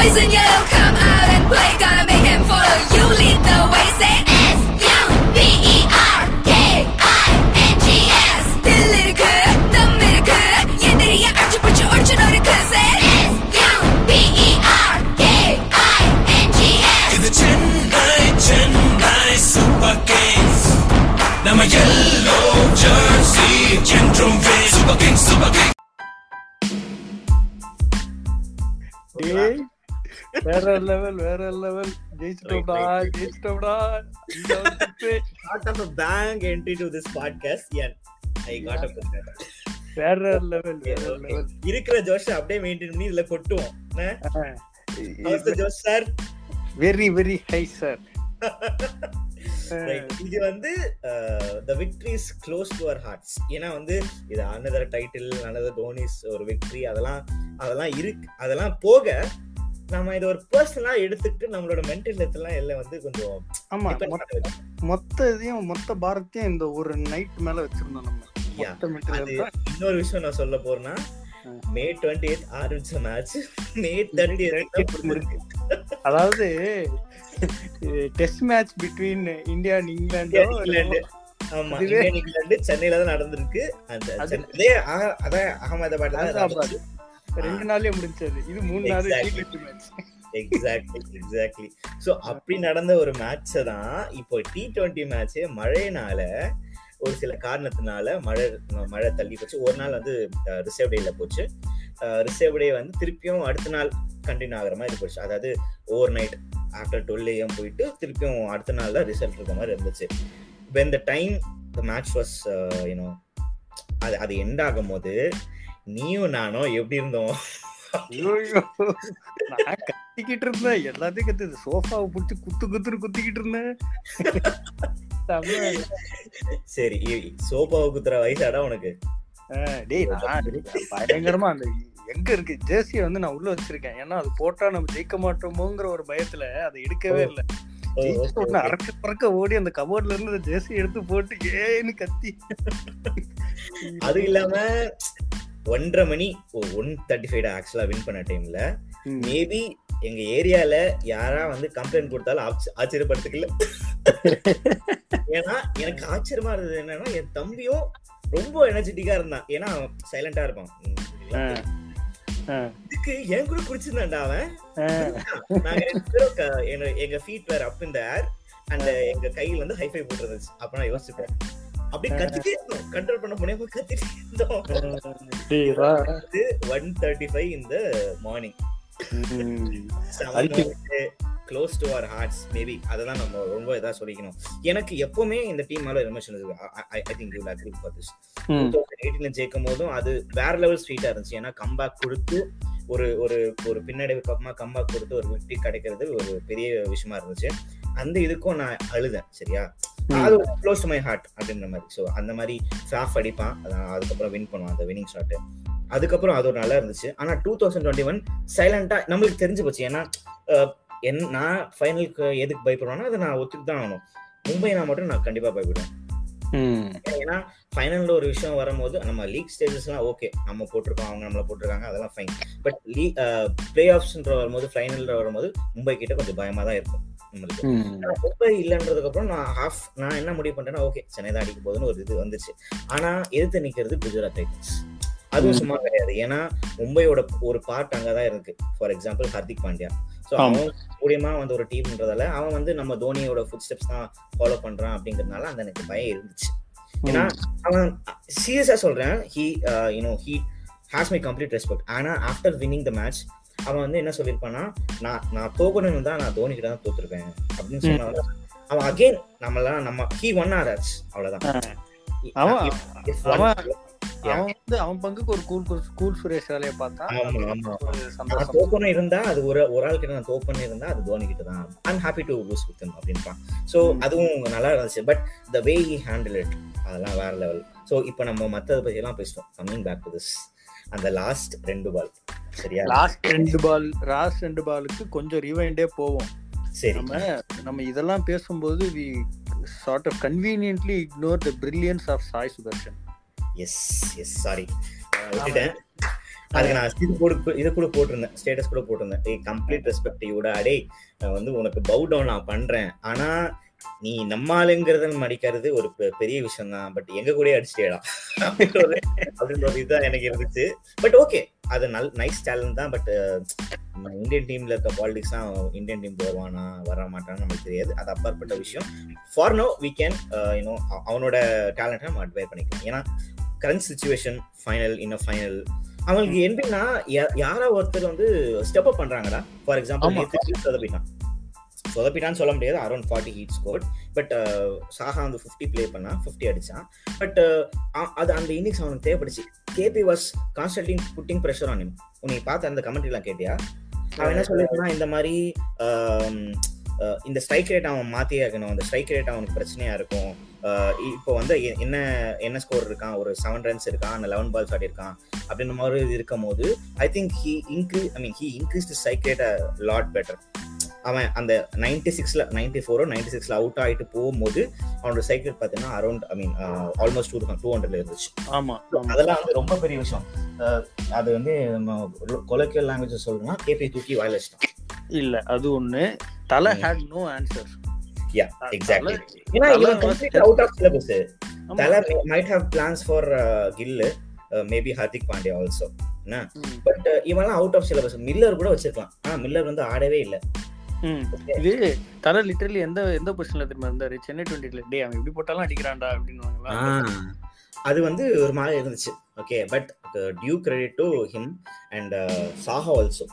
Poison yellow, come out and play. Gonna make him follow. You lead the way. Say S U B E R K I N G S. 들릴까? 덤빌까? 얘들이야 얼추부추 얼추 너를 그새. S U B E R K I N G S. 그들 젠나이 젠나이 super kings. 남아 yellow jersey 젠드롬 super king super king. ¿Eh? வேற level வேற level ஜெயிச்சிட்டோம்டா ஜெயிச்சிட்டோம்டா. Got up a bang entry to this podcast. Yeah, I got up. வேற level வேற level இருக்கிற ஜோஷ் அப்படியே maintain பண்ணி இதுல கொட்டுவோம். ஜோஷ் sir very very high sir இது வந்து the victory is close to our hearts ஏன்னா வந்து இது அனதர் டைட்டில் அனதர் தோனிஸ் ஒரு விக்டரி அதெல்லாம் அதெல்லாம் இருக்கு அதெல்லாம் போக நம்ம இதை ஒரு பர்சனலா எடுத்துக்கிட்டு நம்மளோட மென்டல் எல்லாம் எல்லாம் வந்து கொஞ்சம் ஆமா மொத்த- இதையும் மொத்த பாரத்தையும் இந்த ஒரு நைட் மேல வச்சிருந்தோம் நம்ம. இன்னொரு விஷயம் நான் சொல்ல போறேன்னா. மே டுவெண்ட்டி எயிட் ஆரம்பிச்ச மேட்ச் மே தேர்ட்டி. அதாவது test match between India and England England ஆமா இங்கிலாந்து சென்னையில தான் நடந்திருக்கு. அந்த அதான் அகமதாபாத். ரெண்டு நாள்லயே முடிஞ்சது. இது மூணு நாள் எக்ஸாக்ட்லி எக்ஸாக்ட்லி சோ அப்படி நடந்த ஒரு மேட்ச் தான் இப்போ டி டுவெண்ட்டி மேட்ச் மழைனால ஒரு சில காரணத்தினால மழை மழை தள்ளி போச்சு. ஒரு நாள் வந்து ரிசர்வ் டேல போச்சு. ரிசர்வ் டே வந்து திருப்பியும் அடுத்த நாள் கண்டினியூ ஆகுற மாதிரி போச்சு. அதாவது over night after twelve AM போயிட்டு திருப்பியும் அடுத்த நாள் தான் ரிசல்ட் இருக்க மாதிரி இருந்துச்சு. When the time the match was you know அது அது எண்ட் ஆகும் போது நீயும் நானும் எப்படி இருந்தோம்? நான் கத்திக்கிட்டு இருந்தேன். எல்லாத்தையும் கத்து சோஃபாவை பிடிச்சி குத்து குத்துன்னு குத்திக்கிட்டு இருந்தேன். சரி சோபாவை குத்துற வயசாடா உனக்கு? டேய் நான் பயங்கரமா அந்த எங்க இருக்கு? ஜேர்சியை வந்து நான் உள்ள வச்சிருக்கேன். ஏன்னா அது போட்டா நம்ம ஜெயிக்க மாட்டோமோங்கிற ஒரு பயத்துல அதை எடுக்கவே இல்லை. அறக்க பறக்க ஓடி அந்த கபோர்ட்ல இருந்து ஜேர்சி எடுத்து போட்டு ஏன்னு கத்தி. அது இல்லாம ஒன்றரை மணி ஒன் தேர்ட்டி ஃபைவ் ஆக்சுவலா வின் பண்ண டைம்ல. மேபி எங்க ஏரியால யாரா வந்து கம்ப்ளைண்ட் கொடுத்தாலும் ஆச்ச- ஆச்சரியப்படுத்துக்கல. ஏன்னா எனக்கு ஆச்சரியமா இருந்தது என்னன்னா என் தம்பியும் ரொம்ப எனர்ஜெட்டிக்கா இருந்தான். ஏன்னா சைலண்டா இருப்பான். இதுக்கு என் கூட குடிச்சிருந்தான்டா அவன். நாங்க எங்க- ஃபீட் வேற அப் இந்த ஏர் அண்ட் எங்க கையில வந்து ஹைஃபை போட்டுருந்துச்சு. அப்ப நான் யோசிச்சுப்பேன் அப்படியே கத்திட்டே இருந்தோம். கண்ட்ரோல் பண்ண முடியாம கத்திட்டே இருந்தோம். ஒன் தேர்ட்டி ஃபைவ் இந்த morning close to our hearts maybe அதெல்லாம் நம்ம ரொம்ப இதா சொல்லிக்கணும். எனக்கு எப்பவுமே இந்த டீம் மேல emotion I think you agree for this. எயிட்டீன்ல ஜெயிக்கும் போதும் அது வேற லெவல் ஸ்வீட்டா இருந்துச்சு. ஏன்னா கம்பேக் கொடுத்து ஒரு ஒரு ஒரு பின்னடைவுக்கு அப்புறமா கம்பேக் கொடுத்து ஒரு வெற்றி கிடைக்கிறது ஒரு பெரிய விஷயமா இருந்துச்சு. அந்த இதுக்கும் நான் அழுதேன் சரியா. அது க்ளோஸ் டு மை ஹார்ட் அப்படின்ற மாதிரி. ஸோ அந்த மாதிரி ஃபாஃப் அடிப்பான். அதுக்கப்புறம் வின் பண்ணுவான் அந்த வினிங் ஷாட் அதுக்கப்புறம் அது ஒரு நல்லா இருந்துச்சு. ஆனா டூ தௌசண்ட் டுவெண்ட்டி ஒன் சைலண்டா நம்மளுக்கு தெரிஞ்சு போச்சு. ஏன்னா என் நான் ஃபைனலுக்கு எதுக்கு பயப்படுவேன்னா அதை நான் ஒத்துட்டு தான் ஆகணும். மும்பை நான் மட்டும் நான் கண்டிப்பா பயப்படுவேன். ஏன்னா ஃபைனல்ல ஒரு விஷயம் வரும்போது நம்ம லீக் ஸ்டேஜஸ்லாம் ஓகே நம்ம போட்டிருக்கோம் அவங்க நம்மள போட்டிருக்காங்க அதெல்லாம் ஃபைன் பட் லீ பிளே ஆஃப்ஸ்ன்ற வரும்போது ஃபைனல்ல வரும்போது மும்பை கிட்ட கொஞ்சம் பயமா தான் இருக்கும். ஆனா மும்பை இல்லைன்றதுக்கு அப்புறம் நான் ஹாஃப் நான் என்ன முடிவு பண்ணிட்டேன்னா ஓகே சென்னை தான் அடிக்க போகுதுன்னு ஒரு இது வந்துச்சு. ஆனா எதிர்த்து நிக்கிறது குஜராத் டைட்டன்ஸ். அதுவும் சும்மா கிடையாது. ஏன்னா மும்பையோட ஒரு பார்ட் அங்கதான் இருக்கு. For example Hardik Pandya. So. அவன் மூலியமா வந்து ஒரு டீம்ன்றதால அவன் வந்து நம்ம தோனியோட ஃபுட் ஸ்டெப்ஸ் தான் ஃபாலோ பண்றான் அப்படிங்கறதுனால அந்த எனக்கு பயம் இருந்துச்சு. ஏன்னா அவன் சீரியஸா சொல்றேன் he you know he has my complete respect ஆனா ஆஃப்டர் வின்னிங் த மேட்ச் அவன் வந்து என்ன சொல்லியிருப்பான்னா நான் நான் தோக்கணும்னு தான் நான் தோனி கிட்ட தான் தோத்துருப்பேன் அப்படின்னு சொன்னவங்க அவன் அகைன் நம்மளாம் நம்ம ஹி ஒன் ஆர் ஆச்சு அவ்வளவுதான். அவன் வந்து அவன் பங்குக்கு ஒரு கூல் கூல் சுரேஷ் வேலையை பார்த்தா தோக்கணும் இருந்தா அது ஒரு ஒரு ஆள் கிட்ட நான் தோக்கணும் இருந்தா அது தோனி கிட்ட தான் I'm happy to lose with அப்படின்பான் so. அதுவும் நல்லா இருந்துச்சு. But the way he handle it அதெல்லாம் வேற லெவல் ஸோ இப்போ நம்ம மத்தத பத்தி எல்லாம் பேசிட்டோம் கம்மிங் பேக் டு திஸ் அந்த லாஸ்ட் ரெண்டு பால் சரியா? லாஸ்ட் ரெண்டு பால் லாஸ்ட் ரெண்டு பாலுக்கு கொஞ்சம் ரிவைண்டே போவோம். சரி. நம்ம நம்ம இதெல்லாம் பேசும்போது we sort of conveniently ignore the brilliance of Sai Sudharsan yes yes sorry விட்டுட்டேன். அதுக்கு நான் இது கூட இது கூட போட்டிருந்தேன். ஸ்டேட்டஸ் கூட போட்டிருந்தேன். கம்ப்ளீட் ரெஸ்பெக்ட் யூட நான் வந்து உனக்கு பவு டவுன் நான் பண்றேன். ஆனா நீ நம்மாளுங்கிறத மடிக்கிறது ஒரு பெ- பெரிய விஷயம் தான் பட் எங்க கூட அடிச்சிட்டேடா அப்படின்ற ஒரு ஒரு இதுதான் எனக்கு இருந்துச்சு. பட் ஓகே அது நல் நைஸ் டேலண்ட் தான். பட் இந்தியன் டீம்ல இருக்க பாலிடிக்ஸ் தான் இந்தியன் டீம் வருவானா வர மாட்டான்னு நமக்கு தெரியாது. அது அப்பாற்பட்ட விஷயம். For no we can you know அவனோட டேலண்ட்டை நம்ம அட்வைர் பண்ணிக்கலாம். ஏன்னா கரண்ட் சுச்சுவேஷன் ஃபைனல் இன்னும் ஃபைனல் அவங்களுக்கு எப்படின்னா யாரா ஒருத்தர் வந்து ஸ்டெப் அப் பண்றாங்கடா. ஃபார் எக்ஸாம்பிள் ஆமா. சொதப்பிட்டான்னு சொல்ல முடியாது. Around forty he'd score but Saha வந்து ஃபிஃப்டி ப்ளே பண்ணான் ஃபிஃப்டி அடிச்சான். பட் uh, அது அந்த இன்னிங்ஸ் அவனுக்கு தேவைப்படுச்சு. KP was constantly putting pressure on நீ பார்த்த அந்த கமெண்ட்ரிலாம் கேட்டியா? அவன் என்ன சொல்லியிருக்கான் இந்த மாதிரி um, இந்த ஸ்ட்ரைக் ரேட் அவன் மாத்தியே இருக்கணும் அந்த ஸ்ட்ரைக் ரேட் அவனுக்கு பிரச்சனையா இருக்கும். இப்போ வந்து என்ன என்ன ஸ்கோர் இருக்கான்? ஒரு செவன் ரன்ஸ் இருக்கான். லெவன் பால்ஸ் ஆடிருக்கான் அப்படின்ற மாதிரி இருக்கும் போது I think he இன்க்ரீ I mean he increase strike rate lot better அவன் அந்த நைன்டி சிக்ஸ்ல நைன்டி ஃபோரோ நைன்டி சிக்ஸ்ல அவுட் ஆகிட்டு போகும்போது அவனோட ரேட் பார்த்தீங்கன்னா around I mean almost two two ஹண்ட்ரட்ல இருந்துச்சு. ஆமா. அதெல்லாம் வந்து ரொம்ப பெரிய விஷயம். அது வந்து கொலக்கியல் லாங்குவேஜ் சொல்லணும்னா கேபி தூக்கி வாயில இல்ல அது ஒண்ணு. தலை. Had no answer yeah exactly ஏன்னா இவன் கம்ப்ளீட் அவுட் ஆஃப் சிலபஸ் தல might have plans for Gill maybe Hardik Pandya also என்ன? பட் இவன்லாம் அவுட் ஆஃப் சிலபஸ் மில்லர் கூட வச்சிருக்கலாம். ஆனா மில்லர் வந்து ஆடவே இல்ல. இது தலை லிட்டரலி எந்த எந்த பொசிஷன்ல திரும்ப இருந்தாரு? சென்னை டுவெண்ட்டில டே அவன் எப்படி போட்டாலும் அடிக்கிறான்டா அப்படின்னு அது வந்து ஒரு மாதிரி இருந்துச்சு. Okay but due credit to him and Saha also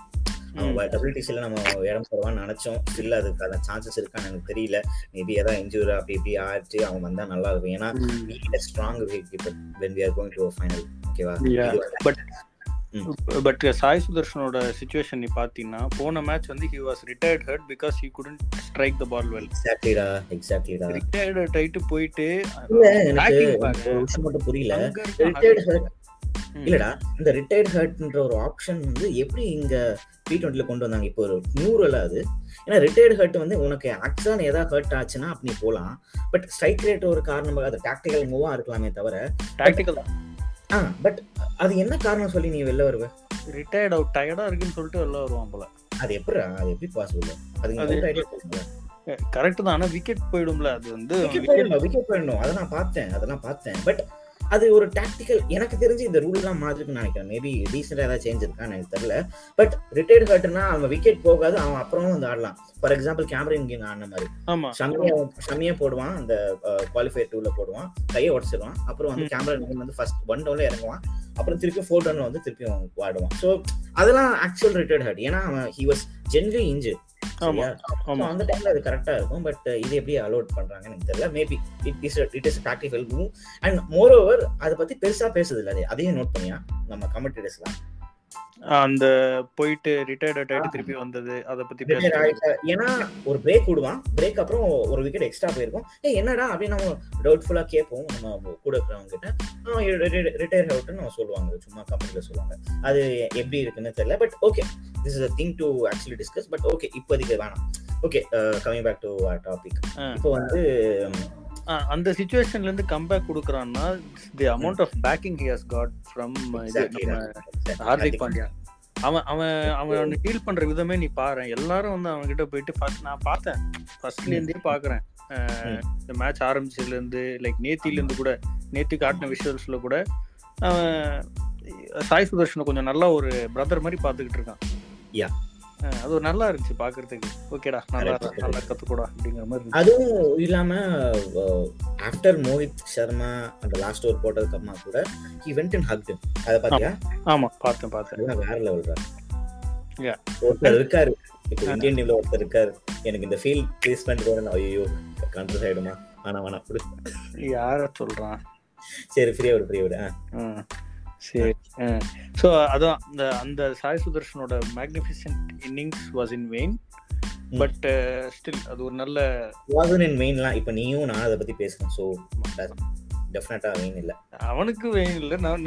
டபிள்யூடிசியில் நம்ம இடம் போடுவான்னு நினைச்சோம். ஸ்டில் அதுக்கான சான்சஸ் இருக்கான்னு எனக்கு தெரியல. மேபி ஏதாவது இன்ஜூரி அப்படி இப்படி ஆச்சு அவன் வந்தா நல்லா இருக்கும். ஏன்னா strong when we are going to final ஓகேவா ம். பட் சாய் சுதர்ஷனோட சுச்சுவேஷன் நீ பாத்தீங்கன்னா போன மேட்ச் வந்து he was retired hurt because he couldn't strike the ball well எக்ஸாக்ட்லிடா எக்ஸாக்ட்லிடா ரிட்டையர்டு டைட்டு போயிட்டு இல்ல எனக்கு மட்டும் புரியல. Retired hurt. இல்லடா இந்த ரிட்டையர்ட் ஹர்ட்ன்ற ஒரு ஆப்ஷன் வந்து எப்படி இங்க டி டுவெண்ட்டில கொண்டு வந்தாங்க? இப்போ ஒரு நியூரல் அது. ஏன்னா ரிட்டையர்ட் ஹர்ட் வந்து உனக்கு ஆக்சுவலாக ஏதாவது ஹர்ட் ஆச்சுன்னா அப்படி போகலாம் பட் ஸ்ட்ரைக் ரேட் ஒரு காரணமாக அது டாக்டிக்கல் மூவா இருக்கலாமே தவிர டாக்டிக்கல் ஆ பட் அது என்ன காரணம் சொல்லி நீ வெளில வருவ? ரிட்டையர்ட் அவுட் டயர்டா இருக்குன்னு சொல்லிட்டு வெளில வருவான் போல. அது எப்படி அது எப்படி? பாசிபிள் அது கரெக்ட் தான் ஆனா விக்கெட் போயிடும்ல அது வந்து விக்கெட் போயிடணும் விக்கெட் போயிடணும். அதை நான் பார்த்தேன் அதெல்லாம் பார்த்தேன். பட் அது ஒரு டாக்டிக்கல் எனக்கு தெரிஞ்சு இந்த ரூல் எல்லாம் மாத்திருக்குன்னு நினைக்கிறேன். மேபி ரீசெண்டா ஏதாவது சேஞ்ச் இருக்கான்னு எனக்கு தெரியல. பட் ரிட்டையர்ட் ஹர்ட்னா அவன் விக்கெட் போகாது அவன் அப்புறமும் வந்து ஆடலாம். ஃபார் எக்ஸாம்பிள் கேமரன் கிங் ஆடின மாதிரி. ஷமியா ஷமியா போடுவான் அந்த குவாலிஃபயர் டூல போடுவான் கையை உடச்சிடுவான் அப்புறம் வந்து ம். கேமரன் வந்து ஃபர்ஸ்ட் ஒன் டவுன்ல இறங்குவான். அப்புறம் திருப்பி ஃபோர் டவுன்ல வந்து திருப்பி ஆடுவான் ஸோ அதெல்லாம் ஆக்சுவல் ரிட்டையர்ட் ஹர்ட் ஏன்னா அவன் ஹி வாஸ் ஜென்ரலி இன்ஜு. ஆமா. ஆமா. அந்த டைம்ல அது கரெக்டா இருக்கும். பட் இது எப்படி அலோட் பண்றாங்கன்னு எனக்கு தெரியல. Maybe it is it is tactical move and moreover அதை பத்தி பெருசா பேசுது இல்ல. அதையும் நோட் பண்ணியா? நம்ம கமெண்டேட்டர்ஸ்லாம் அந்த போயிட்டு ரிட்டையர்ட் ஆயிட்டு திருப்பி வந்தது அத பத்தி ஏன்னா ஒரு பிரேக் விடுவான் பிரேக் அப்புறம் ஒரு விக்கெட் எக்ஸ்ட்ரா போயிருக்கும். ஏ என்னடா அப்படின்னு நம்ம டவுட்ஃபுல்லா கேட்போம். நம்ம கூட இருக்கிறவங்க கிட்ட ரிட்டையர் அவுட்னு நம்ம சொல்லுவாங்க. சும்மா கம்பெனில சொல்லுவாங்க. அது எப்படி இருக்குன்னு தெரியல. But okay this is a thing to actually discuss but okay இப்போதைக்கு வேணாம். Okay coming back to topic. இப்போ வந்து அந்த சுச்சுவேஷன்ல இருந்து comeback கொடுக்குறான்னா the amount of backing he has got from. Hardik Pandya. அவன் அவன் அவன் டீல் பண்ற விதமே நீ பாரு. எல்லாரும் வந்து அவன் கிட்ட போயிட்டு first நான் பார்த்தேன். ஃபர்ஸ்ட்ல இருந்தே பாக்குறேன். இந்த மேட்ச் ஆரம்பிச்சதுல இருந்து லைக் நேத்தில இருந்து கூட நேத்தி காட்டின விஷுவல்ஸ்ல கூட அவன் சாய் சுதர்ஷனை கொஞ்சம் நல்லா ஒரு பிரதர் மாதிரி பாத்துக்கிட்டு இருக்கான். அது ஒரு நல்லா இருந்துச்சு பாக்குறதுக்கு. ஓகேடா நல்லா நல்லா கத்துக்கூடா அப்படிங்கிற மாதிரி. அதுவும் இல்லாம ஆஃப்டர் மோஹித் சர்மா அந்த லாஸ்ட் ஓவர் போட்டதுக்கு அப்புறமா கூட ஹி வெண்ட் அண்ட் ஹக்டு அதை பாத்தியா ஆமா பார்த்தேன் பார்த்தேன். வேற லெவல் தான். ஒருத்தர் இருக்காரு. இப்போ இந்தியன் டீம்ல ஒருத்தர் இருக்காரு. எனக்கு இந்த ஃபீல்ட் பிளேஸ்மெண்ட் வேணும் ஐயோ கண்ட்ரோல் ஆயிடுமா? வேணாம் வேணாம். யார சொல்றான்? சரி ஃப்ரீயா விடு ஃப்ரீயா விடு. சரி ஸோ அதான் அந்த அந்த Sai சுதர்ஷனோட magnificent innings was in vain. But still அது ஒரு நல்ல வாசன் இன் மெயின்லாம் இப்போ நீயும் நான் அதை பத்தி பேசுறேன் ஸோ டெஃபினட்டா மெயின் இல்ல. அவனுக்கு வெயின் இல்லை. நான்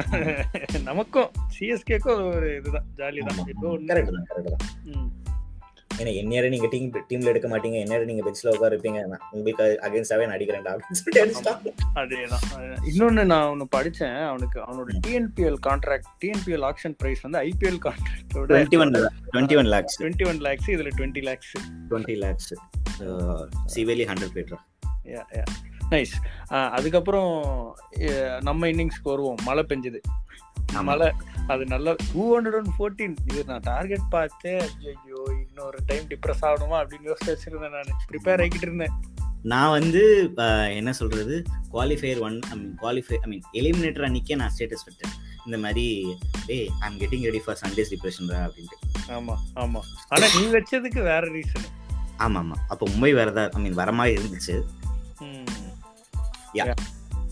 நமக்கும் சிஎஸ்கேக்கும் ஒரு இதுதான். ஜாலி தான் ஏதோ. கரெக்ட் தான் கரெக்ட் தான். ஏன்னா என்ன நீங்க டீம் டீம்ல எடுக்க மாட்டீங்க. என்ன நீங்க பெஞ்ச்ல உட்கார இருப்பீங்க நான் உங்களுக்கு அகைன்ஸ்டாவே நான் அடிக்கிறேன்டா அப்படின்னு சொல்லிட்டு. அதேதான். இன்னொன்னு நான் ஒன்னு படிச்சேன். அவனுக்கு அவனோட TNPL contract TNPL auction price வந்து ஐபிஎல் கான்ட்ராக்டோட 21 21 lakhs. டுவெண்ட்டி ஒன் லேக்ஸ் இதுல டுவெண்ட்டி லேக்ஸ் 20 lakhs. சிவேலி 100 போயிடுறா நைஸ் அதுக்கப்புறம் அஹ், நம்ம இன்னிங்ஸ்க்கு வருவோம். மழை பெஞ்சது. மழை அது நல்லா டூ ஹண்ட்ரட் அண்ட் ஃபோர்டீன் இது நான் டார்கெட் பார்த்தேன். ஐயோ இன்னொரு டைம் டிப்ரெஸ் ஆகணுமா அப்படின்னு யோசிச்சு வச்சிருந்தேன் நான் ப்ரிப்பேர் ஆகிட்டு இருந்தேன். நான் வந்து என்ன சொல்றது? Qualifier one I mean qualify I mean eliminator அன்னைக்கே நான் ஸ்டேட்டஸ் விட்டேன். இந்த மாதிரி ஏய் I am getting ready for Sunday's depression அப்படின்ட்டு. ஆமா ஆமா. ஆனா நீ வச்சதுக்கு வேற ரீசன் ஆமா ஆமா அப்போ மும்பை ஏதாவது ஐ மீன் வர மாதிரி இருந்துச்சு.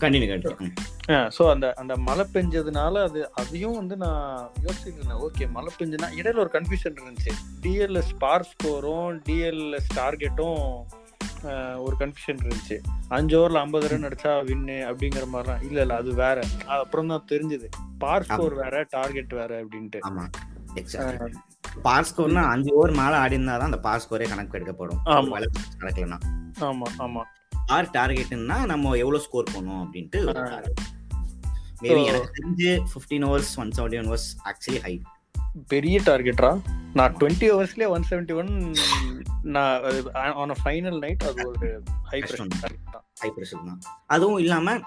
கண்டினியூ கண்டினியூ ஸோ அந்த அந்த மழை பெஞ்சதுனால அது அதையும் வந்து நான் யோசிச்சிருந்தேன். ஓகே மழை பெஞ்சுனா இடையில ஒரு கன்ஃபியூஷன் இருந்துச்சு. டிஎல்எஸ் ஸ்பார் ஸ்கோரும் டிஎல்எஸ் டார்கெட்டும் ஒரு கன்ஃபியூஷன் இருந்துச்சு. அஞ்சு ஓவர்ல ஐம்பது ரன் அடிச்சா வின்னு அப்படிங்கிற மாதிரிலாம். இல்ல இல்ல அது வேற. அப்புறம் தான் தெரிஞ்சது. பார் ஸ்கோர் வேற டார்கெட் வேற அப்படின்ட்டு. பாஸ் ஸ்கோர்னா அஞ்சு ஓவர் மேல ஆடி தான் அந்த பாஸ் ஸ்கோரே கணக்கு எடுக்கப்படும். நடக்கலன்னா. ஆமா ஆமா. ஆர் டார்கெட்னா நம்ம எவ்வளவு ஸ்கோர் பண்ணும் அப்படின்ட்டு. மேபி எனக்கு தெரிஞ்சு fifteen overs one overs actually high பெரிய டார்கெட்டா நான் டுவெண்ட்டி ஹவர்ஸ்லயே ஒன் நான் ஆன் ஃபைனல் நைட் அது ஒரு ஹை. ப்ரெஷர் டார்கெட் தான். ஹை ப்ரெஷர் தான். அதுவும் இல்லாம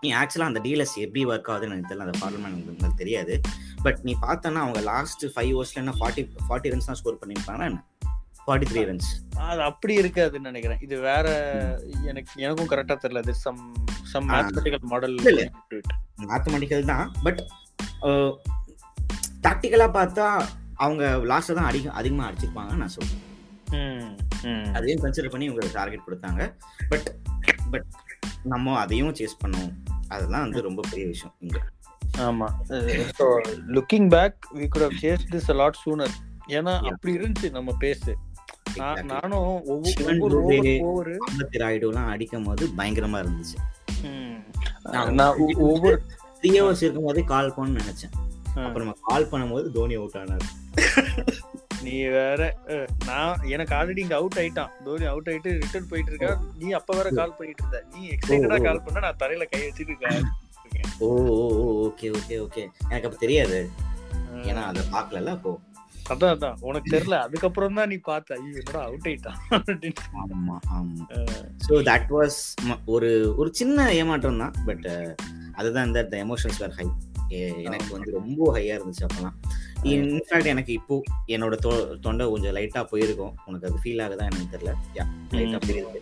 நீ ஆக்சுவலாக அந்த டீலர்ஸ் எப்படி ஒர்க் ஆகுதுன்னு எனக்கு தெரியல. அந்த ஃபார்மேட் எனக்கு தெரியாது. பட் நீ பார்த்தனா அவங்க லாஸ்ட் ஃபைவ் ஓவர்ஸ்ல என்ன ஃபார்ட்டி ஃபார்ட்டி ரன்ஸ் தான் ஸ்கோர் பண்ணியிருப்பாங்கன்னா என்ன? ஃபார்ட்டி த்ரீ ரன்ஸ் அது அப்படி இருக்காதுன்னு நினைக்கிறேன். இது வேற எனக்கு எனக்கும் கரெக்டா தெரியல. இது சம் சம். மேத்தமெட்டிக்கல் மாடல் இல்ல, மேத்தமெட்டிக்கல் தான் பட் டாக்டிக்கலாக பார்த்தா அவங்க லாஸ்ட்ல தான் அதிக அதிகமாக அடிச்சிருப்பாங்கன்னு நான் சொல்றேன். அதையும் கன்சிடர் பண்ணி உங்களுக்கு டார்கெட் கொடுத்தாங்க. பட் பட் நம்ம அதையும் சேஸ் பண்ணோம் அதெல்லாம் வந்து ரொம்ப பெரிய விஷயம் இங்க. ஆமா. So looking back we could have chase this a lot sooner ஏன்னா. அப்படி இருந்துச்சு நம்ம பேசு. நானும் ஒவ்வொரு ஒவ்வொரு அடிக்கும் போது பயங்கரமா இருந்துச்சு நான் ஒவ்வொரு த்ரீ ஹவர்ஸ் இருக்கும் போதே கால் பண்ணு நினைச்சேன். அப்புறம் கால் பண்ணும்போது தோனி அவுட் ஆனார். நீ வேற நான் எனக்கு ஆல்ரெடி இங்க அவுட் ஆயிட்டான். தோனி அவுட் ஆயிட்டு ரிட்டர்ன் போயிட்டு இருக்கா? நீ அப்ப வேற கால் பண்ணிட்டு இருந்த. நீ எக்ஸைட்டடா. கால் பண்ண நான் தரையில கை வச்சுட்டு இருக்கேன். Oh oh okay okay okay. எனக்கு அப்ப தெரியாது. ஏன்னா அதை பார்க்கல அப்போ. அதான் அதான். உனக்கு தெரியல. அதுக்கப்புறம் தான் நீ பார்த்த. ஐயோ என்னடா அவுட் ஆயிட்டான் அப்படின்னு. ஆமா ஆமா. ஸோ தட் வாஸ் ஒரு ஒரு சின்ன ஏமாற்றம் தான். பட் அதுதான் இந்த த எமோஷன்ஸ் வேர் ஹை எனக்கு வந்து ரொம்ப ஹையா இருந்துச்சு அப்பெல்லாம். இன்ஃபேக்ட் எனக்கு இப்போ என்னோட தொ- தொண்டை கொஞ்சம் லைட்டா போயிருக்கும். உனக்கு அது ஃபீல் ஆகுதா எனக்கு தெரியல. யா லைட்டா. போயிருக்கு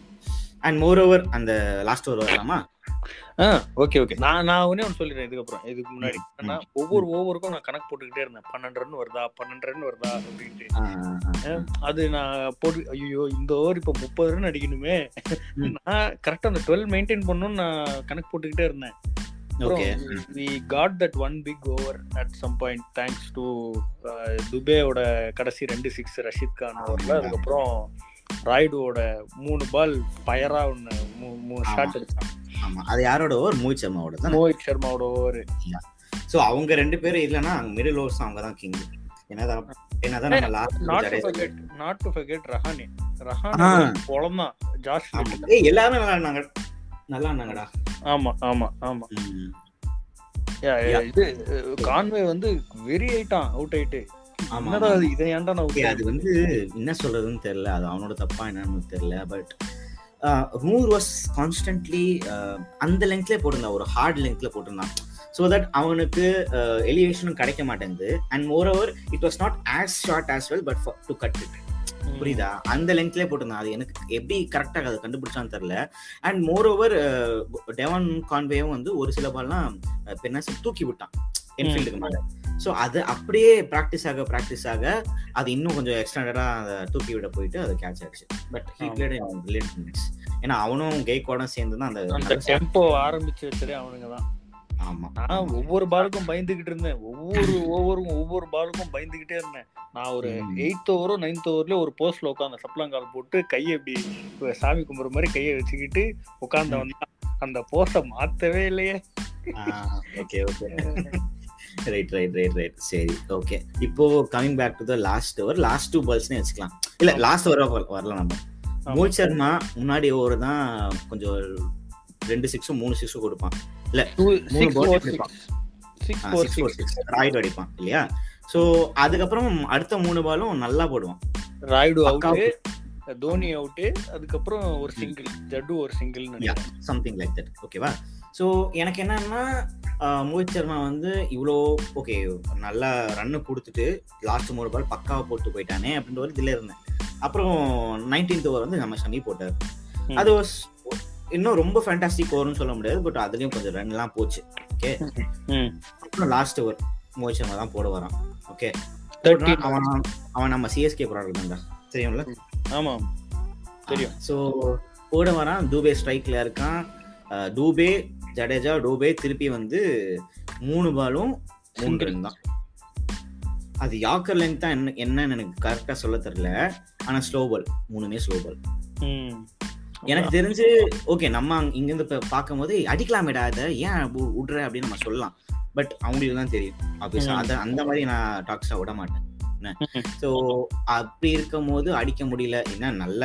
அண்ட் மோர் ஓவர் அந்த லாஸ்ட் ஓவர் வரலாமா ஓகே ஓகே நான் நான் ஒன்னே ஒன்று சொல்லிடுறேன் இதுக்கப்புறம் இதுக்கு முன்னாடி. ஏன்னா ஒவ்வொரு ஓவருக்கும் நான் கணக்கு போட்டுக்கிட்டே இருந்தேன் பன்னெண்டு ரன் வருதா பன்னெண்டு ரன் வருதா அப்படின்ட்டு. அது நான் போட்டு ஐயோ இந்த ஓவர் இப்போ முப்பது ரன் அடிக்கணுமே. நான் கரெக்டாக அந்த டுவெல் மெயின்டைன் பண்ணணும்னு நான் கணக்கு போட்டுக்கிட்டே இருந்தேன் we got that one big over at some point thanks to துபேவோட கடைசி ரெண்டு சிக்ஸ் ரஷித் கான் ஓவர்ல. அதுக்கப்புறம் ராய்டுவோட மூணு பால் ஃபயரா ஒன்று மூணு. ஷாட் அடிச்சான் ஆமா அது யாரோட ஓவர் மோஹித் சர்மாவோட தான்? மோஹித் சர்மாவோட ஓவர் ஸோ அவங்க ரெண்டு பேரும் இல்லைன்னா மிடில் ஓவர்ஸ் அவங்க தான் கிங் என்னதான் என்னதான் நம்ம not to last forget not to forget Rahane. Rahane பொழந்தான் ஜாஷ் ஏய் எல்லாருமே நல்லா இருந்தாங்க. நல்லா இருந்தாங்கடா. ஆமா ஆமா ஆமா. Yeah. இது கான்வே வந்து வெறி ஆயிட்டான் அவுட் ஆயிட்டு என்னடா. அது இதை ஏன்டா நான் அது வந்து என்ன சொல்றதுன்னு தெரியல. அது அவனோட தப்பா என்னன்னு தெரியல. பட் ரூர் வாஸ் கான்ஸ்டன்ட்லி அந்த லெங்க்ல போட்டிருந்தான் ஒரு ஹார்ட் லெங்க்ல போட்டிருந்தான் ஸோ தட் அவனுக்கு எலிவேஷனும் கிடைக்க மாட்டேங்குது. And moreover it was not as short as well but to cut it புரியுதா? அந்த லெங்க்லேயே போட்டிருந்தான் அது எனக்கு எப்படி கரெக்டாக அதை கண்டுபிடிச்சான்னு தெரியல. அண்ட் மோர் ஓவர் டெவன் கான்வேயும் வந்து ஒரு சில பால்லாம் பெண்ணாசி தூக்கி விட்டான். என்ஃபீல்டுக்கு மேலே ஸோ அது அப்படியே ப்ராக்டிஸ் ஆக ப்ராக்டிஸ் ஆக அது இன்னும் கொஞ்சம் எக்ஸ்டாண்டர்டாக அதை தூக்கி விட போயிட்டு அது கேட்ச் ஆயிடுச்சு. But he. Played in brilliant minutes ஏன்னா அவனும் கெய்கோடும் சேர்ந்து தான் அந்த டெம்போ ஆரம்பிச்சு வச்சதே அவனுங்க தான். ஆமா. நான் ஒவ்வொரு பாலுக்கும் பயந்துகிட்டு இருந்தேன். ஒவ்வொரு ஓவரும் ஒவ்வொரு பாலுக்கும் பயந்துகிட்டே இருந்தேன். நான் ஒரு. எயித் ஓவரோ நைன்த் ஓவர்லயே ஒரு போஸ்ட்ல உட்காந்து சப்ளங்கால் போட்டு கையை இப்படி இப்ப சாமி கும்பிட்ற மாதிரி கையை வச்சுக்கிட்டு உட்கார்ந்தவன் தான். அந்த போஸ்ட மாத்தவே இல்லையே. Okay okay right right right right சரி ஓகே இப்போ coming back to the last over last two பால்ஸ்னே வச்சுக்கலாம். இல்ல லாஸ்ட் ஓவர் வரலாம் நம்ம. மோஹித் சர்மா முன்னாடி ஓவர் தான் கொஞ்சம் ரெண்டு சிக்ஸும் மூணு சிக்ஸும் கொடுப்பான். Two- மூணு சிக்ஸ் ராய்டு அடிப்பான் இல்லையா? ஸோ அதுக்கப்புறம் அடுத்த மூணு பாலும் நல்லா போடுவான். ராய்டு அவுட்டு தோனி அவுட்டு அதுக்கப்புறம் ஒரு சிங்கிள் ஜட்டு ஒரு சிங்கிள் சம்திங் லைக் தட் ஓகேவா ஸோ எனக்கு என்னன்னா மோஹித் சர்மா வந்து இவ்வளோ ஓகே நல்லா ரன்னு கொடுத்துட்டு லாஸ்ட் மூணு பால் பக்காவை போட்டு போயிட்டானே அப்படின்ற ஒரு இதில் இருந்தேன். அப்புறம் நைன்டீன்த் ஓவர் வந்து நம்ம ஷமி போட்டார். அது இன்னும் ரொம்ப ஃபேண்டாஸ்டிக் ஓவர்னு சொல்ல முடியாது பட் அதுலயும் கொஞ்சம் ரன்லாம் போச்சு ஓகே அப்புறம் லாஸ்ட் ஓவர் மோஹித் சர்மா தான் போட வரான் ஓகே அவன் அவன் நம்ம சிஎஸ்கே ப்ராடக்ட் தான்டா தெரியும்ல? ஆமா தெரியும். ஸோ போட வரான் தூபே ஸ்ட்ரைக்ல இருக்கான். தூபே ஜடேஜா டூபே திருப்பி வந்து மூணு பாலும். ரன் தான். அது யாக்கர் லென்த் தான் என்ன என்னன்னு எனக்கு கரெக்டா சொல்ல தெரியல. ஆனா ஸ்லோ பால் மூணுமே ஸ்லோ பால் எனக்கு தெரிஞ்சு ஓகே நம்ம அங்க- இங்க இருந்து இப்ப பார்க்கும்போது அடிக்கலாமேடா அதை ஏன் விடுற அப்படின்னு நம்ம சொல்லலாம். பட் அவங்களுக்கு தான் தெரியும். ஆப்வியஸா ம். அத அந்த மாதிரி நான் டாக்ஸா விட மாட்டேன். ஸோ அப்படி இருக்கும் போது அடிக்க முடியல. என்ன நல்ல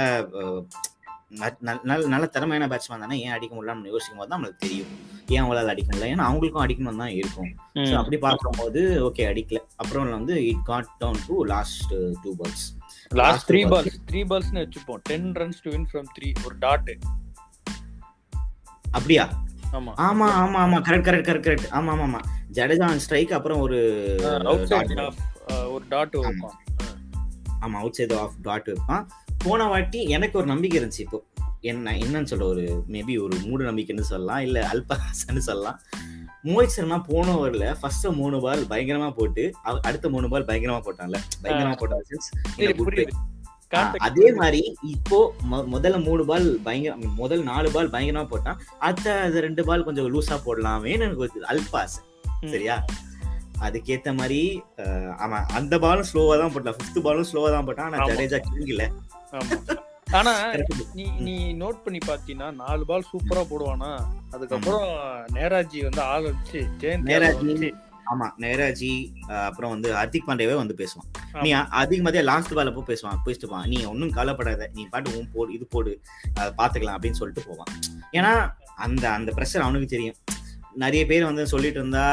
நல்ல நல்ல திறமையான பேட்ஸ்மேன் தானே ஏன் அடிக்க முடியலன்னு யோசிக்கும் போது தான் நம்மளுக்கு தெரியும். ஏன் அவங்களால அடிக்க முடியல? ஏன்னா அவங்களுக்கும் அடிக்கணும் தான் இருக்கும். ஸோ. அப்படி பார்க்கும்போது ஓகே அடிக்கல. அப்புறம் வந்து it got down to last two balls last last three. Balls three பால்ஸ்னு வச்சுப்போம். Ten runs to win from three ஒரு டாட் அப்படியா? ஆமா. ஆமா ஆமா ஆமா. கரெக்ட் கரெக்ட் கரெக்ட் கரெக்ட் ஆமா ஆமா ஆமா. ஜடேஜா ஸ்ட்ரைக் அப்புறம் ஒரு ஒரு டாட் ஆமா. அவுட் சைடு ஆஃப் டாட் வைப்பான். போன வாட்டி எனக்கு ஒரு நம்பிக்கை இருந்துச்சு இப்போ. என்ன என்னன்னு சொல்ல ஒரு மேபி ஒரு மூடு நம்பிக்கைன்னு சொல்லலாம் இல்ல அல்பஹாசன்னு சொல்லலாம். மோஹித் சர்மா போன ஓவர்ல ஃபர்ஸ்ட் மூணு பால் பயங்கரமா போட்டு அடுத்த மூணு பால் பயங்கரமா போட்டான்ல. பயங்கரமா போட்டான் அதே மாதிரி இப்போ முதல்ல மூணு பால் பயங்கர முதல் நாலு பால் பயங்கரமா போட்டான். அடுத்த அது ரெண்டு பால் கொஞ்சம் லூசா போடலாமேன்னு எனக்கு அல்பாஸ். சரியா? அதுக்கேத்த மாதிரி அவன் அந்த பாலும் ஸ்லோவா தான் போட்டான். ஃபிஃப்த் பாலும் ஸ்லோவா தான் போட்டான். ஆனா ஆமா. ஜடேஜா ஆமா ஆனா. நீ நீ நோட் பண்ணி பாத்தீங்கன்னா நாலு பால் சூப்பரா போடுவானா? அதுக்கப்புறம் நேராஜி வந்து ஆள் வச்சு நேராஜி, ஆமா நேராஜி அப்புறம் வந்து ஹர்திக் பாண்டேவே வந்து பேசுவான். நீ அதிக மதியம் லாஸ்ட் பால் அப்போ பேசுவான் பேசிட்டு போவான். நீ ஒன்றும் கவலைப்படாத நீ பாட்டு உன் போடு இது போடு அதை பாத்துக்கலாம் அப்படின்னு சொல்லிட்டு போவான். ஏன்னா அந்த அந்த ப்ரெஷர் அவனுக்கு தெரியும். நிறைய பேர் வந்து சொல்லிட்டு இருந்தா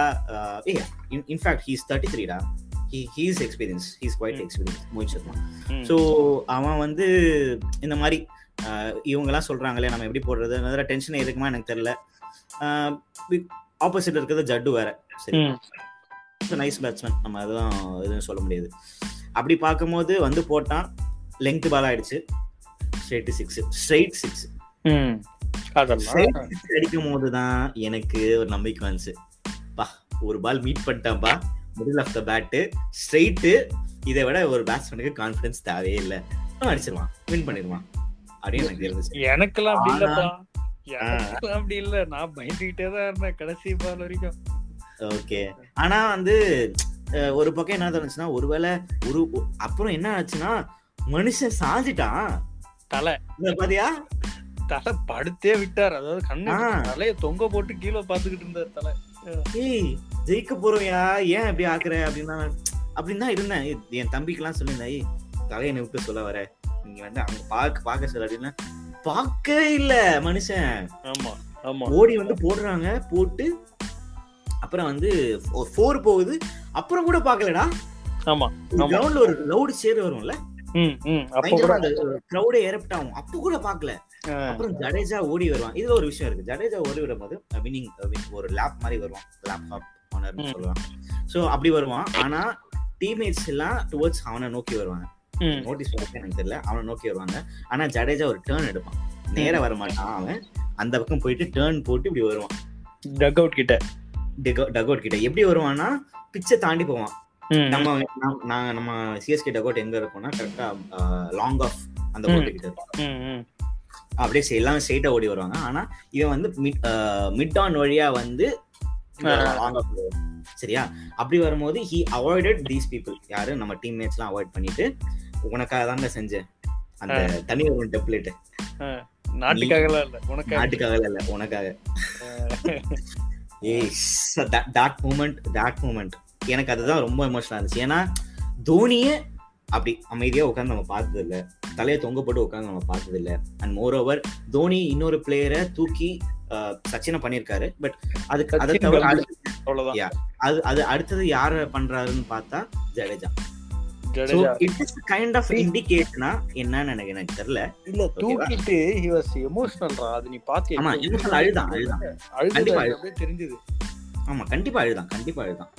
ஏ in fact he's thirty த்ரீடா he he's experience he's quite. Experience Mohit Sharma. So அவன் வந்து இந்த மாதிரி இவங்கெல்லாம் சொல்றாங்களே நம்ம எப்படி போடுறது? அதனால டென்ஷன் இருக்குமா எனக்கு தெரியல. ஆப்போசிட் இருக்கிறது ஜட்டு வேற. சரி. நைஸ் பேட்ஸ்மேன் நம்ம அதெல்லாம் எதுவும் சொல்ல முடியாது. அப்படி பார்க்கும்போது வந்து போட்டான். லெங்க் பால் ஆயிடுச்சு. ஸ்ட்ரைட் சிக்ஸ் ஸ்ட்ரைட் சிக்ஸ் அடிக்கும் போது தான் எனக்கு ஒரு நம்பிக்கை வந்துச்சு. பா ஒரு ball meet பண்ணிட்டான்பா. Middle of the bat straight இதை விட ஒரு பேட்ஸ்மேனுக்கு கான்ஃபிடன்ஸ் தேவையே இல்லை. அடிச்சிருவான் வின் பண்ணிடுவான் அப்படின்னு எனக்கு இருந்துச்சு எனக்கெல்லாம் அப்படி இல்லப்பா. எனக்கெல்லாம் அப்படி இல்ல. நான் பயந்துகிட்டே தான் இருந்தேன் கடைசி பால் வரைக்கும். ஓகே. ஆனா வந்து ஒரு பக்கம் என்ன தோணுச்சுன்னா ஒருவேளை ஒரு அப்புறம் என்ன ஆச்சுன்னா மனுஷன் சாஞ்சிட்டான். தலை. பாத்தியா? தலை படுத்தே விட்டார். அதாவது கண்ணு. தலைய தொங்க போட்டு கீழே பாத்துக்கிட்டு இருந்தார் தலை. ஏய் ஜெயிக்க போறோம்யா ஏன் இப்படி ஆக்குற? அப்படின்னா அப்படின்னு தான் இருந்தேன் என் தம்பிக்கெல்லாம் சொல்லியிருந்தேன் ஏய் தலையை விட்டு சொல்ல வர. நீங்க வந்து அவங்க பார்க்க பார்க்க சொல்ல அப்படின்னா பார்க்கவே இல்ல மனுஷன். ஆமா ஆமா. ஓடி வந்து போடுறாங்க போட்டு அப்புறம் வந்து ஃபோர் போகுது அப்புறம் கூட பார்க்கலடா. ஆமா. கிரவுண்ட்ல ஒரு லவுட் சேர் வரும்ல. கிரௌடே எரப்ட் ஆகும். அப்ப கூட பார்க்கல. ஆ, அப்புறம் ஜடேஜா ஓடி வருவான். இதுல ஒரு விஷயம் இருக்கு. ஜடேஜா ஓடி வரும்போது வின்னிங் ஒரு லேப் மாதிரி வருவான். லேப் ம். சொல்லுவான் சோ அப்படி வருவான். ஆனா டீம்மேட்ஸ் எல்லாம் டுவர்ட்ஸ் அவனை நோக்கி வருவாங்க. நோட்டீஸ் பண்ணி எனக்கு தெரியல. அவனை நோக்கி வருவாங்க. ஆனா ஜடேஜா ஒரு டேர்ன் எடுப்பான். நேரா வர மாட்டான் அவன். அந்த பக்கம் போயிட்டு டேர்ன் போட்டு இப்படி வருவான். டக் அவுட் கிட்ட. டக் அவுட் கிட்ட. எப்படி வருவான்னா பிச்சை தாண்டி போவான். நம்ம நாங்க நம்ம சிஎஸ்கே டக் அவுட் எங்க இருக்கோம்னா கரெக்டா லாங் ஆஃப் அந்த ம். போட்டு கிட்ட இருக்கும். அப்படியே எல்லாமே ஸ்ட்ரெயிட்டா ஓடி வருவாங்க. ஆனா இவன் வந்து மிட் மிட் ஆன் வழியா வந்து சரியா? அப்படி வரும்போது ஹி அவாய்டட் தீஸ் பீப்புள் யாரு? நம்ம டீம்மேட்ஸ் எல்லாம் அவாய்ட் பண்ணிட்டு உனக்காக தாங்க செஞ்சேன் அந்த தனி ஒரு டெப்லெட் நாட்டுக்காகலாம் இல்ல. உனக்காக. நாட்டுக்காக இல்ல. உனக்காக. தட் மூமெண்ட் தட் மூமெண்ட் எனக்கு அதுதான் ரொம்ப எமோஷனல் இருந்துச்சு. ஏன்னா தோனியே அப்படி அமைதியா உட்காந்து நம்ம பார்த்தது இல்ல தலையை தொங்க போட்டு உட்காந்து நம்ம பார்த்தது இல்ல அண்ட் மோர் ஓவர் தோனி இன்னொரு பிளேயரை தூக்கி சச்சினை பண்ணியிருக்காரு. பட் அதுக்கு அதை தவிர. அது அது அடுத்தது யார பண்றாருன்னு பார்த்தா ஜடேஜா. கைண்ட் ஆஃப் இண்டிகேஷனா என்னன்னு எனக்கு எனக்கு தெரியல. இல்ல தூக்கிட்டு ஹி வாஸ் எமோஷனல்ரா அது நீ பாத்தியா? ஆமா, emotional அழுதான், அழுதான். அழுது கண்டிப்பா அழு- அப்படியே தெரிஞ்சது. ஆமா கண்டிப்பா அழுதான் கண்டிப்பா அழுதான்.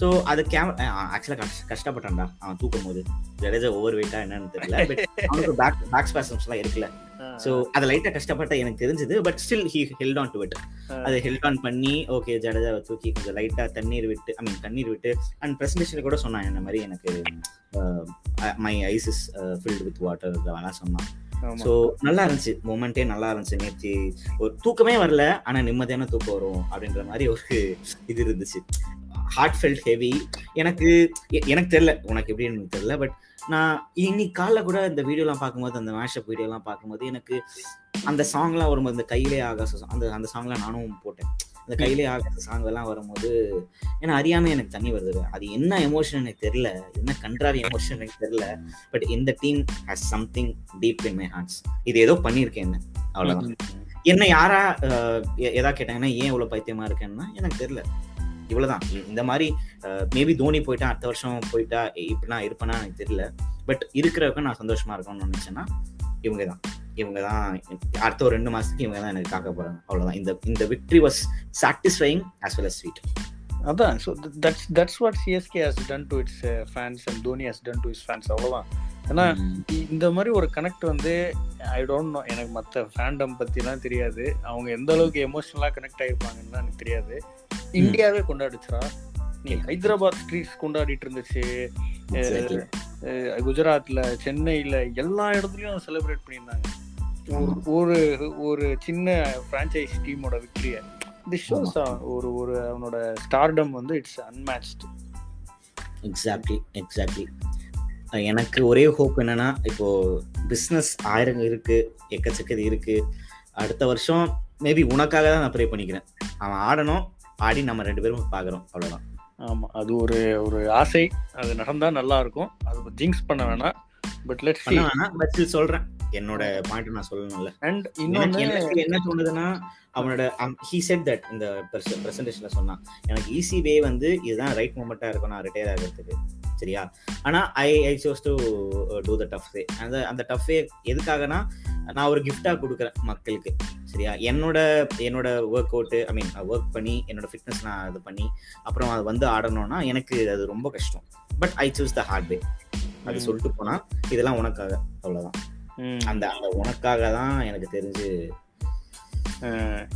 ஸோ அது கேம் ஆக்சுவலாக கஷ்டப்பட்டான்டா அவன் தூக்கும் போது ஜடேஜா ஓவர் வெயிட்டா என்னன்னு தெரியல பட் அவனுக்கு பேக் பேக் ஸ்பாசம்ஸ் எல்லாம் இருக்குல்ல ஸோ அது லைட்டா கஷ்டப்பட்ட எனக்கு தெரிஞ்சது but still he held on to it அதை ஹெல்ட் ஆன் பண்ணி ஓகே ஜடேஜாவை தூக்கி கொஞ்சம் லைட்டா தண்ணீர் விட்டு ஐ மீன் தண்ணீர் விட்டு அண்ட் பிரசன்டேஷன் கூட சொன்னான் இந்த மாதிரி எனக்கு my eyes is filled with water அதெல்லாம் சொன்னான். ஸோ நல்லா இருந்துச்சு. மூமெண்ட்டே நல்லா இருந்துச்சு. நேற்று ஒரு தூக்கமே வரல ஆனா நிம்மதியான தூக்கம் வரும் அப்படின்ற மாதிரி ஒரு இது இருந்துச்சு. ஹார்ட் ஃபெல்ட் ஹெவி எனக்கு எனக்கு தெரியல உனக்கு எப்படின்னு எனக்கு தெரியல பட் நான் இன்னைக்கு காலைல கூட இந்த வீடியோலாம் பார்க்கும்போது அந்த மேஷப் வீடியோலாம் பார்க்கும்போது எனக்கு அந்த சாங்லாம் வரும்போது இந்த கையிலே ஆகாச song, அந்த அந்த சாங்லாம் நானும் போட்டேன். அந்த கையிலே ஆகாச சாங் எல்லாம் வரும்போது ஏன்னா அறியாம எனக்கு தண்ணி வருது. அது என்ன எமோஷன் எனக்கு தெரியல. என்ன கன்றாவி எமோஷன் எனக்கு தெரியல. பட் இந்த team has something deep in my hearts இது ஏதோ பண்ணியிருக்கேன் என்ன. அவ்வளவுதான். என்ன யாரா எதா கேட்டாங்கன்னா ஏன் இவ்வளவு பைத்தியமா இருக்கேன்னா எனக்கு தெரியல. இவ்வளோதான் இந்த மாதிரி மேபி தோனி போயிட்டா அடுத்த வருஷம் போயிட்டா இப்படிலாம் இருப்பேன்னா இருப்பேனா எனக்கு தெரியல. பட் இருக்கிறவங்க நான் சந்தோஷமா இருக்கணும்னு நினைச்சேன்னா இவங்க தான் இவங்க தான் அடுத்த ஒரு ரெண்டு மாசத்துக்கு இவங்க தான் எனக்கு காக்க போறாங்க. அவ்வளோதான் இந்த இந்த victory was satisfying as well as sweet அதான். So that's that's what CSK has done to its fans and Dhoni has done to its fans அவ்வளோதான் ஏன்னா இந்த மாதிரி ஒரு கனெக்ட் வந்து ஐ டோன்ட் நோ எனக்கு மற்ற ஃபேண்டம் பற்றிலாம் தெரியாது. அவங்க எந்த அளவுக்கு எமோஷனலாக கனெக்ட் ஆகிருப்பாங்கன்னு எனக்கு தெரியாது. இந்தியாவே கொண்டாடுச்சுரா நீ ஹைதராபாத் ஸ்ட்ரீட்ஸ் கொண்டாடிட்டு இருந்துச்சு. குஜராத்ல சென்னையில எல்லா இடத்துலயும் செலிப்ரேட் பண்ணியிருந்தாங்க. ஒரு ஒரு ஒரு சின்ன ஃப்ரான்ச்சைஸ் டீமோட விக்டரிய தி ஷோஸ் ஒரு ஒரு அவனோட ஸ்டார்டம் வந்து இட்ஸ் அன்மேட்ச்டு எக்ஸாக்ட்லி எக்ஸாக்ட்லி எனக்கு ஒரே ஹோப் என்னன்னா இப்போ பிஸ்னஸ் ஆயிரம் இருக்கு எக்கச்சக்கது இருக்கு. அடுத்த வருஷம் மேபி உனக்காக தான் நான் ப்ரே பண்ணிக்கிறேன். அவன் ஆடணும் ஆடி நம்ம ரெண்டு பேரும் பார்க்குறோம் அவ்வளோதான் ஆமா அது ஒரு ஒரு ஆசை. அது நடந்தா நல்லா இருக்கும். அது ஜிங்க்ஸ் பண்ண வேணாம். பட் லெட்ஸ் பண்ண வேணாம் பட் சொல்றேன். என்னோட பாயிண்ட் நான் சொல்லணும்ல. அண்ட் எனக்கு என்ன தோணுதுன்னா அவனோட ஹீ செட் தட் இந்த பிரசன்டேஷன்ல சொன்னான். எனக்கு ஈஸி வே வந்து இதுதான் ரைட் மூமெண்டா இருக்கும் நான் ரிட்டையர் ஆகிறதுக்கு. சரியா? ஆனா I I chose to to the tough way அந்த அந்த டஃப் வே எதுக்காகனா நான் ஒரு கிஃப்டா கொடுக்குறேன் மக்களுக்கு. சரியா? என்னோட என்னோட work out I mean work பண்ணி என்னோட ஃபிட்னஸ் நான் இது பண்ணி அப்புறம் அது வந்து ஆடணும்னா எனக்கு அது ரொம்ப கஷ்டம். But I choose the hard way அது. சொல்லிட்டு போனா இதெல்லாம் உனக்காக. அவ்வளவுதான். ம், அந்த அந்த உனக்காக தான் எனக்கு தெரிஞ்சு.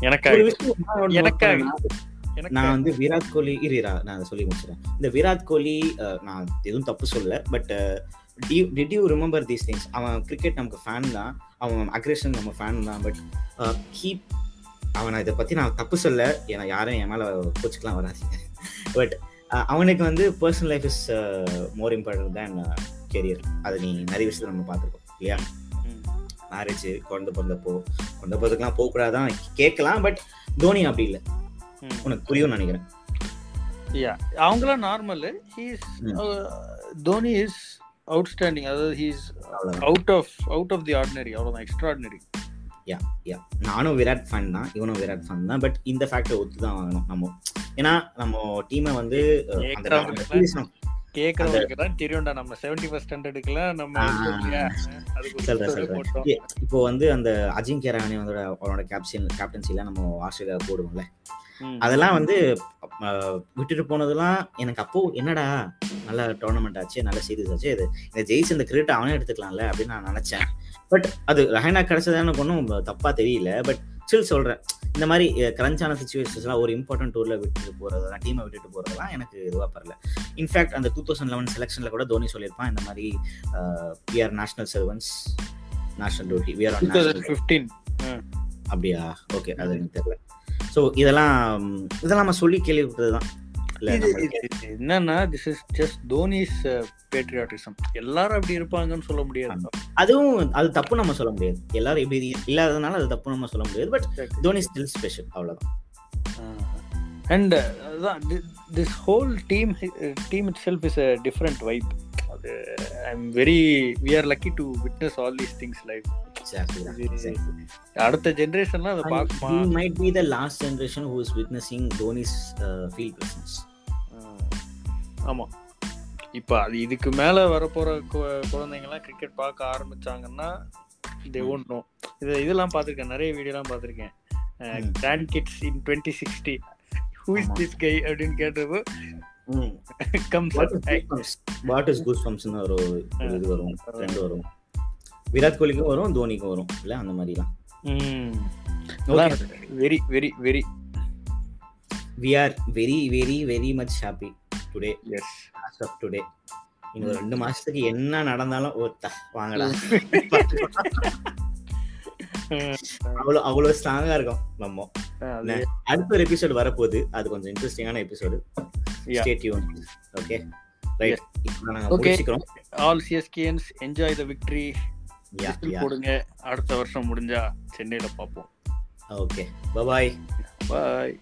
எனக்கு நான் வந்து விராட் கோலி இரு இரா, நான் அதை சொல்லி முடிச்சிடறேன். இந்த விராட் கோலி நான் எதுவும் தப்பு சொல்ல but did you remember these things அவன் கிரிக்கெட் நமக்கு ஃபேன் தான். அவன் அக்ரேஷன் நம்ம ஃபேன் தான். பட் ஹீ அவனை இதை பத்தி நான் தப்பு சொல்ல ஏன்னா யாரும் என் மேல கோச்சுக்கலாம் வராதீங்க. பட் அவனுக்கு வந்து personal life is more important than career அது நீ நிறைய விஷயத்துல நம்ம பார்த்துருக்கோம். இல்லையா? மேரேஜ் குழந்தை பிறந்தப்போ குழந்தை பிறந்ததுக்கெல்லாம் போகக்கூடாதான் கேட்கலாம் பட் தோனி அப்படி இல்லை. உனக்கு புரியும்னு நினைக்கிறேன். Yeah, அவங்களாம் normal he's. Dhoni is outstanding அதாவது he's. Out of out of the ordinary அவ்வளோதான் எக்ஸ்ட்ராடினரி யா யா. நானும் விராட் ஃபேன் தான் இவனும் விராட் ஃபேன் தான் பட் இந்த ஃபேக்டர் ஒத்து தான் வாங்கணும் நம்ம ஏன்னா நம்ம டீமை வந்து அஹ், அந்த கேக்குறவங்க series நம்ம- கேட்கறவங்களுக்கு தான் தெரியும்டா நம்ம செவன்டி ஃபர்ஸ்ட் ஸ்டாண்டர்டுக்குலாம் நம்ம இப்போ வந்து அந்த அஜிங்கிய ரஹானே வந்து அவனோட கேப்டன் கேப்டன்சில நம்ம ஆஸ்திரேலியா போடுவோம்ல. அதெல்லாம் வந்து விட்டுட்டு போனதெல்லாம் எனக்கு அப்போ என்னடா நல்ல டோர்னமெண்ட் ஆச்சு நல்ல சீரிஸ் ஆச்சு இது இதை ஜெயிச்சு இந்த கிரிக்கெட் அவனே எடுத்துக்கலாம்ல அப்படின்னு நான் நினைச்சேன். பட் அது ரஹானா கிடைச்சது எனக்கு ஒன்றும் தப்பா தெரியல. பட் ஸ்டில் சொல்றேன் இந்த மாதிரி கிரஞ்சான சுச்சுவேஷன்ஸ்லாம் ஒரு இம்பார்ட்டன்ட் டூர்ல விட்டுட்டு போறதெல்லாம் டீமை விட்டுட்டு போறதெல்லாம் எனக்கு இதுவா பரல இன்ஃபேக்ட் அந்த டூ தௌசண்ட் லெவன் செலெக்ஷன்ல கூட தோனி சொல்லியிருப்பான் இந்த மாதிரி we are national servants national duty we are 2015 அப்படியா? ஓகே அது எனக்கு தெரியல. ஸோ இதெல்லாம் இதெல்லாம் நம்ம சொல்லி கேள்விப்பட்டது தான் என்னன்னா this is just Dhoni's patriotism எல்லாரும் அப்படி இருப்பாங்கன்னு சொல்ல முடியாது. அதுவும் அது தப்பு நம்ம சொல்ல முடியாது. எல்லாரும் இப்படி இல்லாததுனால அது தப்பு நம்ம சொல்ல முடியாது. பட் தோனி ஸ்டில் ஸ்பெஷல் அவ்வளவுதான். அண்ட் அதான் this whole team team itself is a different vibe அது I am very we are lucky to witness all these things exactly. அடுத்த ஜென்ரேஷன்லாம் அதை And பார்க்குமா he might be the last generation who is witnessing Dhoni's uh, field presence. ஆமா. இப்போ அது இதுக்கு மேல வரப்போற கு- குழந்தைங்கலாம் கிரிக்கெட் பார்க்க ஆரம்பிச்சாங்கன்னா தே ஒன்ட் நோ இது இதெல்லாம் பார்த்துருக்கேன். நிறைய வீடியோலாம் பார்த்துருக்கேன். Grandkids in twenty sixty who is. This guy அப்படின்னு கேட்டப்போ Mm. Comes What is goosebumps? What is goosebumps னு ஒரு ஒரு இது வரும். ட்ரெண்ட் வரும். விராட் கோலிக்கும் வரும் தோனிக்கும் வரும். இல்ல? அந்த மாதிரிலாம். Very very very we are very very very much happy today as of today இன்னும் ஒரு ரெண்டு மாசத்துக்கு என்ன நடந்தாலும் ஓ த, வாங்கடா. அவ்வளோ அவ்வளோ ஸ்ட்ராங்கா இருக்கும் நம்ம? அடுத்த ஒரு எபிசோடு வரப்போகுது. அது கொஞ்சம் இன்ட்ரெஸ்டிங்கான episode Yeah. Stay tune okay right. முடிச்சுக்கிறோம். All சிஎஸ்கேன்ஸ் enjoy the victory போடுங்க. அடுத்த வருஷம் முடிஞ்சா சென்னையில பார்ப்போம். ஓகே பபாய் பாய்